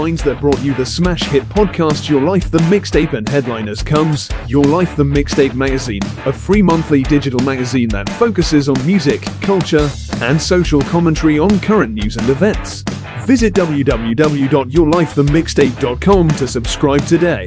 Minds that brought you the smash hit podcast Your Life the Mixtape and headliners comes Your Life the Mixtape magazine, a free monthly digital magazine that focuses on music, culture, and social commentary on current news and events. Visit www.yourlifethemixtape.com to subscribe today.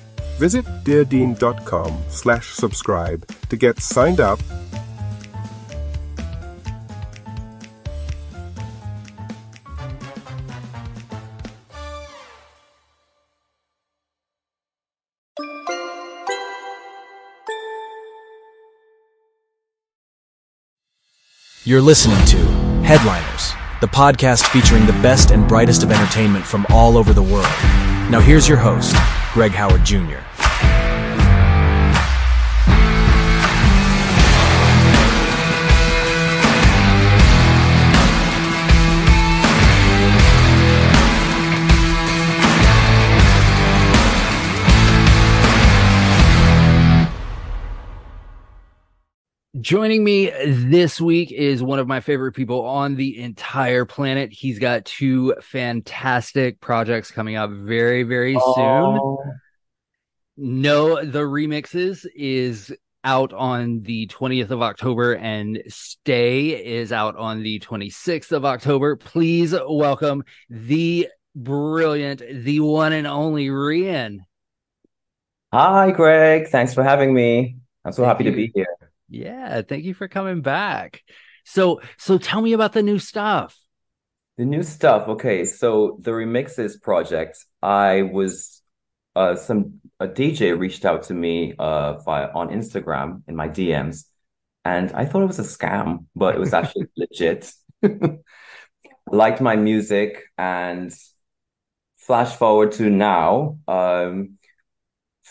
Visit deardean.com slash subscribe to get signed up You're listening to Headliners, the podcast featuring the best and brightest of entertainment from all over the world. Now, here's your host, Greg Howard Jr. Joining me this week is one of my favorite people on the entire planet. He's got two fantastic projects coming out very, very Oh. soon. No, the remixes is out on the 20th of October and Stay is out on the 26th of October. Please welcome the brilliant, the one and only Rhian. Hi, Greg. Thanks for having me. I'm so Thank happy to be here. Yeah, thank you for coming back. So, so tell me about the new stuff. The new stuff. Okay, so the Remixes project, I was uh some a DJ reached out to me uh via on Instagram in my DMs, and I thought it was a scam, but it was actually legit. Liked my music and flash forward to now, um,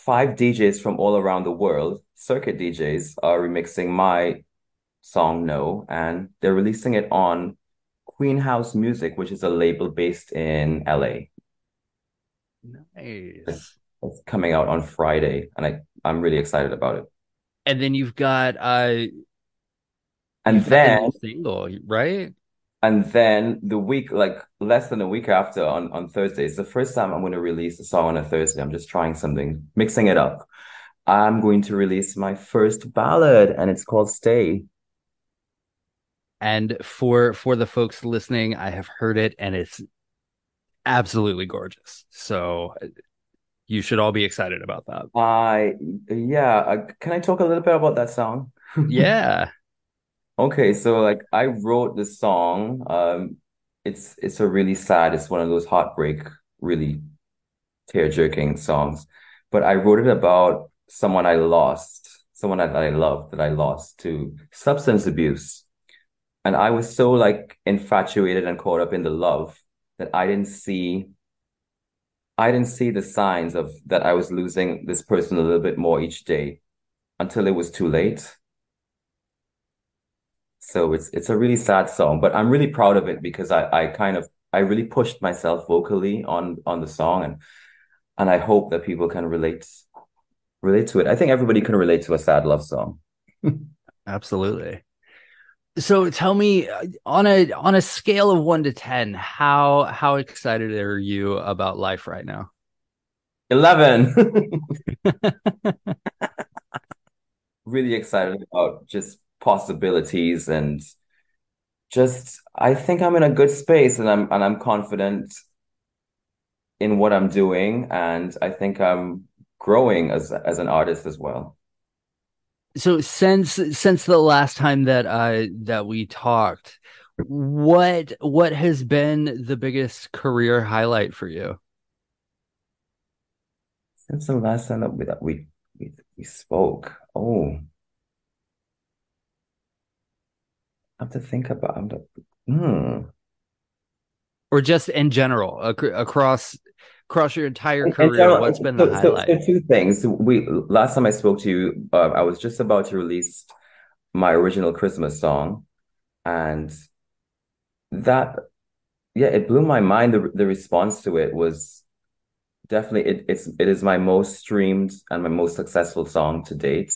five DJs from all around the world, circuit DJs, are remixing my song No, and they're releasing it on Queen House Music, which is a label based in LA. Nice. It's coming out on Friday, and I, I'm really excited about it. And then you've got uh And you've then single, right? And then the week, like less than a week after on, on Thursday, it's the first time I'm going to release a song on a Thursday. I'm just trying something, mixing it up. I'm going to release my first ballad, and it's called Stay. And for for the folks listening, I have heard it and it's absolutely gorgeous. So you should all be excited about that. I, yeah, uh, can I talk a little bit about that song? Yeah. Okay, so like I wrote the song. Um, it's it's a really sad. It's one of those heartbreak, really tear-jerking songs. But I wrote it about someone I lost, someone that I loved that I lost to substance abuse. And I was so like infatuated and caught up in the love that I didn't see I didn't see the signs of that I was losing this person a little bit more each day until it was too late. So it's it's a really sad song, but I'm really proud of it because I I kind of I really pushed myself vocally on on the song and and I hope that people can relate relate to it. I think everybody can relate to a sad love song. Absolutely. So tell me uh, on a on a scale of 1 to 10, how how excited are you about life right now? 11. really excited about just possibilities and just I think I'm in a good space and I'm and I'm confident in what I'm doing and I think I'm growing as as an artist as well. So since since the last time that I that we talked, what what has been the biggest career highlight for you? Since the last time that we that we we, we spoke, oh, I have to think about. it. hmm. Or just in general ac- across across your entire career, general, what's been the highlight? So, so, two things. We last time I spoke to you, uh, I was just about to release my original Christmas song, and that, yeah, it blew my mind. The the response to it was definitely it, it's it is my most streamed and my most successful song to date.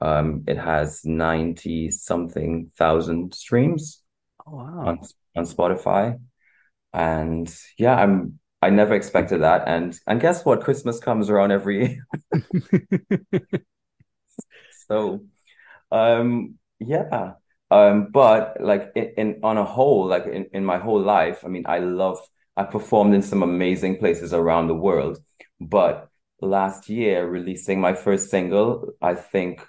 Um, it has ninety something thousand streams oh, wow. on on Spotify, and yeah, I'm I never expected that. And and guess what? Christmas comes around every year. so um yeah. Um, but like in, in on a whole, like in, in my whole life, I mean, I love I performed in some amazing places around the world. But last year, releasing my first single, I think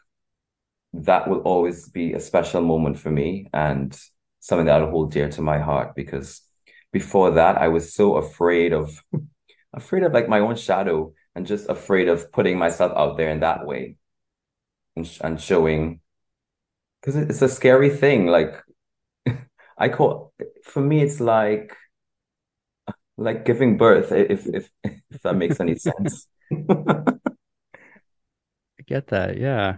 that will always be a special moment for me and something that I'll hold dear to my heart because before that I was so afraid of afraid of like my own shadow and just afraid of putting myself out there in that way and, and showing. Because it's a scary thing like I call for me it's like like giving birth if if if that makes any sense. I get that yeah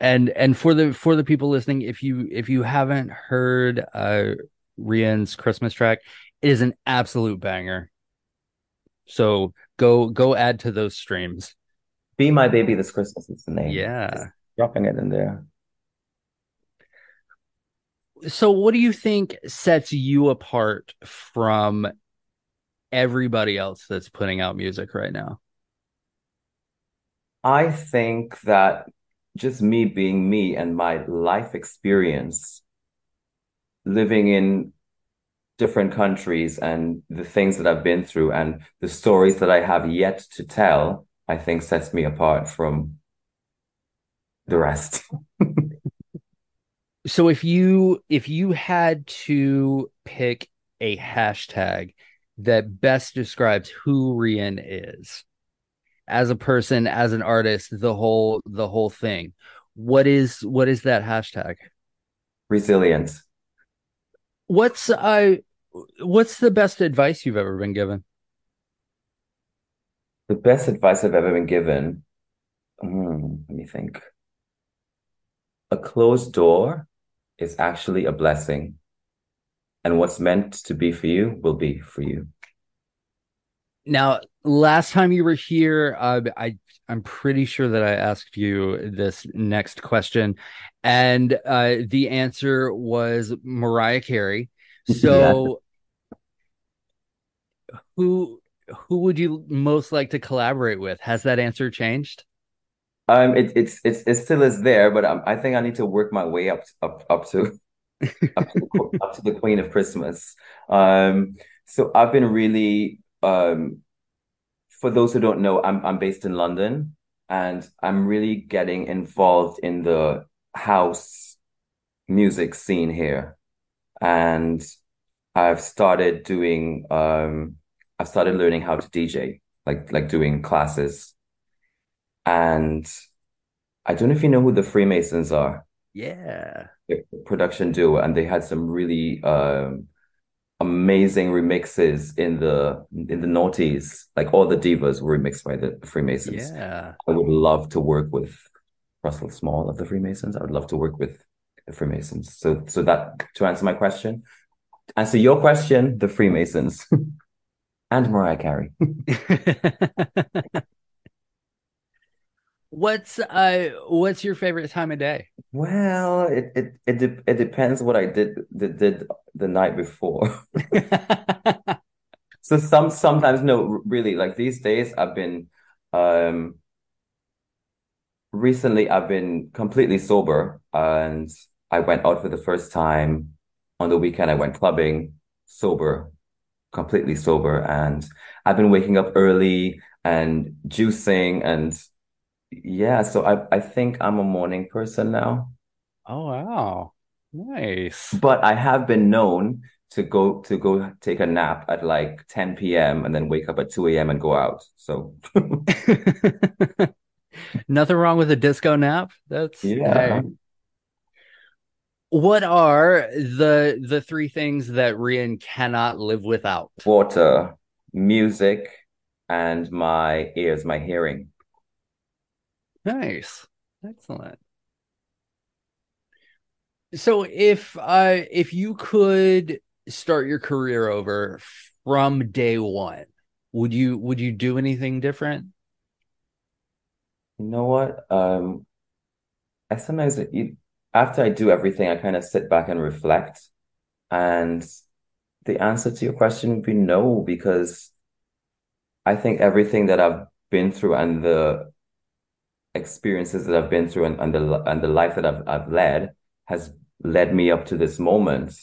and and for the for the people listening if you if you haven't heard uh Rhian's Christmas track. It is an absolute banger. So go go add to those streams. Be my baby this Christmas is the name. Yeah. Just dropping it in there. So what do you think sets you apart from everybody else that's putting out music right now? I think that just me being me and my life experience living in different countries and the things that I've been through and the stories that I have yet to tell, I think sets me apart from the rest. so if you if you had to pick a hashtag that best describes who Rhian is as a person, as an artist, the whole the whole thing, what is what is that hashtag? Resilience. What's uh what's the best advice you've ever been given? The best advice I've ever been given. Hmm, let me think. A closed door is actually a blessing. And what's meant to be for you will be for you. Now, last time you were here, uh, I I'm pretty sure that I asked you this next question, and uh, the answer was Mariah Carey. So, yeah. who who would you most like to collaborate with? Has that answer changed? Um, it, it's it's it still is there, but um, I think I need to work my way up up up to up to, the, up to the Queen of Christmas. Um, so I've been really um for those who don't know, I'm I'm based in London and I'm really getting involved in the house music scene here. And I've started doing um I've started learning how to DJ, like like doing classes. And I don't know if you know who the Freemasons are. Yeah. production duo, and they had some really um amazing remixes in the in the noughties. Like all the divas were remixed by the Freemasons. Yeah. I would love to work with Russell Small of the Freemasons. I would love to work with the Freemasons. So so that to answer my question, answer your question, the Freemasons and Mariah Carey. what's uh what's your favorite time of day? Well, it it it, de- it depends what I did did, did the night before. so some sometimes no, really like these days I've been um recently I've been completely sober and I went out for the first time on the weekend. I went clubbing sober, completely sober. And I've been waking up early and juicing and yeah, so I, I think I'm a morning person now. Oh wow. Nice. But I have been known to go to go take a nap at like 10 p.m. and then wake up at 2 a.m. and go out. So nothing wrong with a disco nap. That's yeah. Hey. Uh-huh. What are the the three things that Rhian cannot live without? Water, music, and my ears, my hearing. Nice. Excellent. So if uh if you could start your career over from day one, would you would you do anything different? You know what? Um I sometimes you after I do everything, I kind of sit back and reflect. And the answer to your question would be no, because I think everything that I've been through and the experiences that I've been through and, and the and the life that I've I've led has led me up to this moment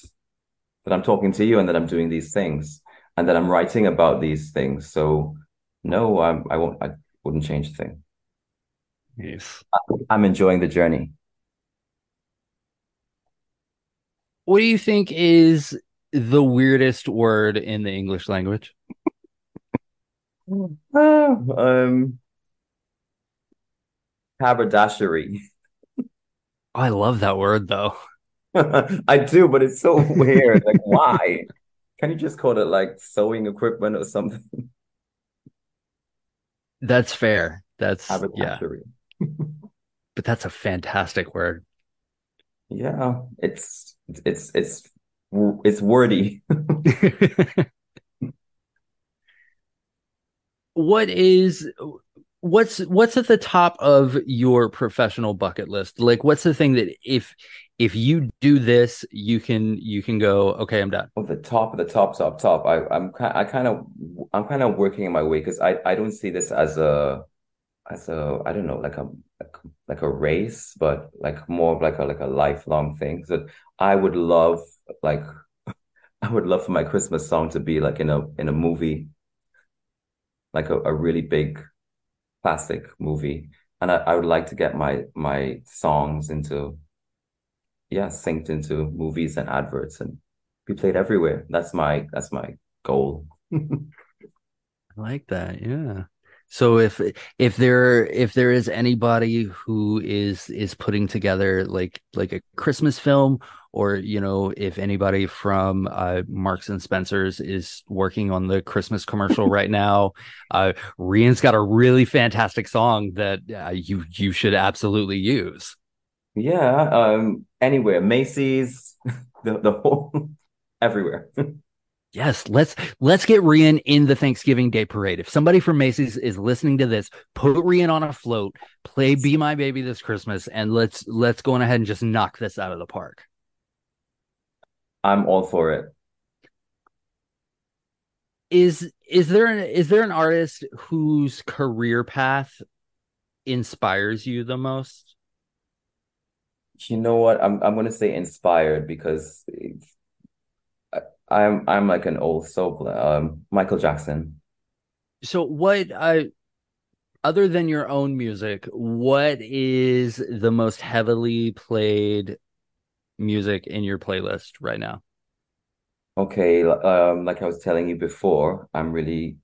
that I'm talking to you and that I'm doing these things and that I'm writing about these things. So no, I'm, I won't. I wouldn't change a thing. Yes, I'm enjoying the journey. What do you think is the weirdest word in the English language? um, haberdashery. I love that word though. I do, but it's so weird. Like, why? Can you just call it like sewing equipment or something? That's fair. That's yeah. but that's a fantastic word. Yeah, it's it's it's it's wordy. what is what's what's at the top of your professional bucket list? Like what's the thing that if if you do this, you can you can go, okay, I'm done. Well, the top of the top, top, top. I, I'm I kind of I'm kind of working in my way because I I don't see this as a as a I don't know like a like a race, but like more of like a like a lifelong thing. So I would love like I would love for my Christmas song to be like in a in a movie, like a, a really big classic movie. And I, I would like to get my my songs into yeah, synced into movies and adverts and be played everywhere. That's my that's my goal. I like that. Yeah. So if if there if there is anybody who is is putting together like like a Christmas film or you know if anybody from uh, Marks and Spencers is working on the Christmas commercial right now, uh, Rhian's got a really fantastic song that uh, you you should absolutely use. Yeah, um, anywhere, Macy's, the the whole everywhere. Yes, let's let's get Rhian in the Thanksgiving Day parade. If somebody from Macy's is listening to this, put Rhian on a float, play "Be My Baby" this Christmas, and let's let's go on ahead and just knock this out of the park. I'm all for it. Is is there an is there an artist whose career path inspires you the most? You know what? I'm I'm gonna say inspired because I'm I'm like an old soul. Um, Michael Jackson. So what I other than your own music, what is the most heavily played music in your playlist right now? Okay, um, like I was telling you before, I'm really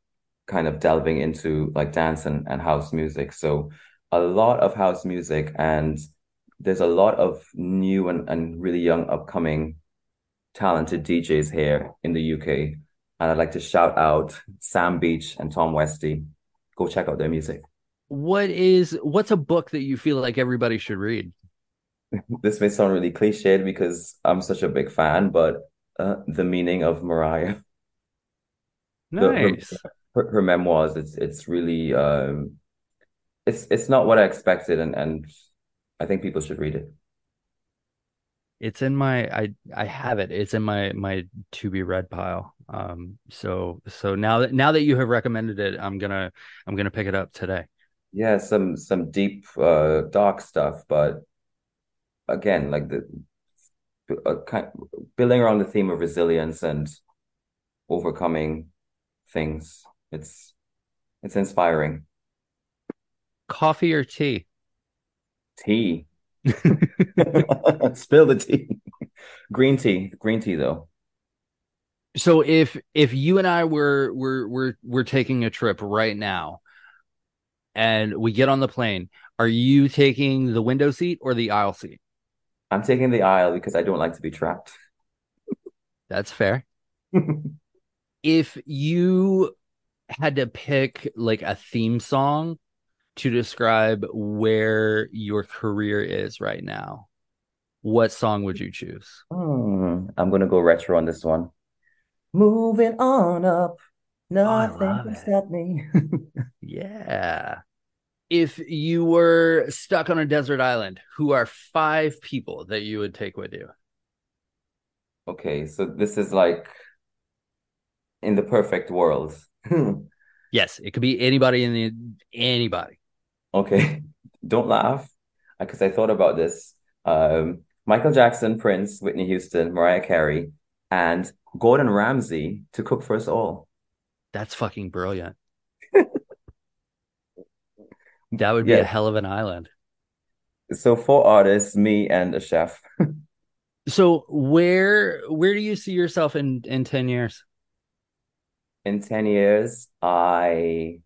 kind of delving into like dance and, and house music. So a lot of house music and there's a lot of new and, and really young upcoming talented DJs here in the UK. And I'd like to shout out Sam Beach and Tom Westy. Go check out their music. What is what's a book that you feel like everybody should read? this may sound really cliched because I'm such a big fan, but uh, the meaning of Mariah, the, her, Nice. her, her memoirs, it's it's really um, it's it's not what I expected, and and I think people should read it. It's in my I I have it. It's in my my to be read pile. Um so so now that now that you have recommended it, I'm gonna I'm gonna pick it up today. Yeah, some some deep, uh, dark stuff, but again, like the uh, kind building around the theme of resilience and overcoming things. It's it's inspiring. Coffee or tea? Tea. Spill the tea. Green tea. Green tea though. So if if you and I were were were we're taking a trip right now and we get on the plane, are you taking the window seat or the aisle seat? I'm taking the aisle because I don't like to be trapped. That's fair. If you had to pick like a theme song to describe where your career is right now, what song would you choose? Hmm, I'm gonna go retro on this one. Moving on up, nothing love can stop me. Yeah. If you were stuck on a desert island, who are five people that you would take with you? Okay, so this is like in the perfect world. Yes, it could be anybody in the anybody. Okay, don't laugh because I thought about this. Um, Michael Jackson, Prince, Whitney Houston, Mariah Carey, and Gordon Ramsay to cook for us all. That's fucking brilliant. That would be a hell of an island. so four artists, me and a chef. So where where do you see yourself in in 10 years? In 10 years, I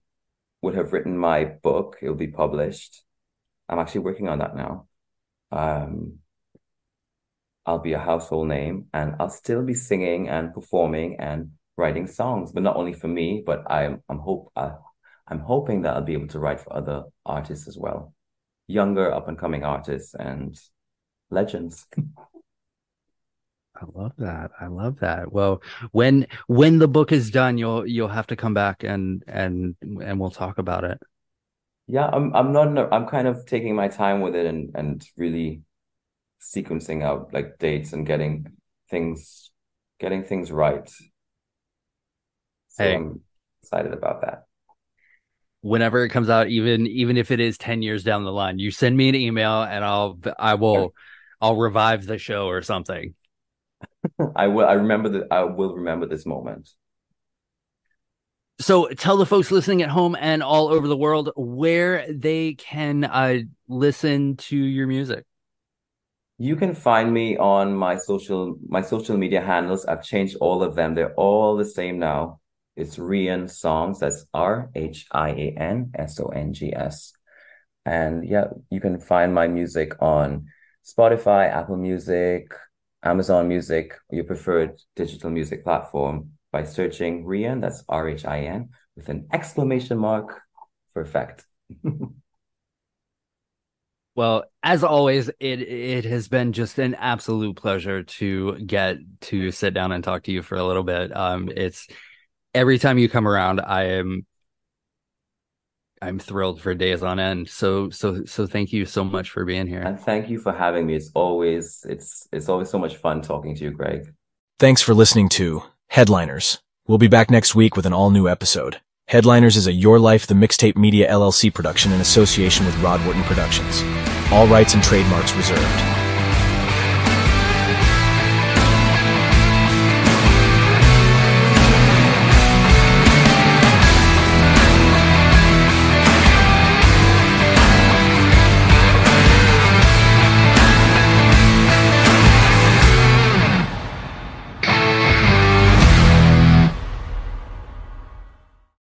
would have written my book. It will be published. I'm actually working on that now. Um, I'll be a household name and I'll still be singing and performing and writing songs, but not only for me, but I'm I'm hope I, I'm hoping that I'll be able to write for other artists as well, younger up and coming artists and legends. I love that. I love that. Well, when when the book is done, you'll you'll have to come back and and and we'll talk about it. Yeah, I'm I'm not a, I'm kind of taking my time with it and and really sequencing out like dates and getting things getting things right. So Hey, I'm excited about that. whenever it comes out, even even if it is 10 years down the line, you send me an email and I'll I will I'll revive the show or something. I will I remember that I will remember this moment. So tell the folks listening at home and all over the world where they can uh, listen to your music. You can find me on my social my social media handles. I've changed all of them. They're all the same now. It's Rhian Songs. That's R H I A N S O N G S. And yeah, you can find my music on Spotify, Apple Music, Amazon Music, your preferred digital music platform by searching Rhian. That's R H I N with an exclamation mark for effect. Well, as always, it it has been just an absolute pleasure to get to sit down and talk to you for a little bit. Um, it's every time you come around, I am I'm thrilled for days on end. So so so thank you so much for being here. And thank you for having me. It's always it's it's always so much fun talking to you, Greg. Thanks for listening to Headliners. We'll be back next week with an all new episode. Headliners is a Your Life the Mixtape Media LLC production in association with Rod Wharton Productions. All rights and trademarks reserved.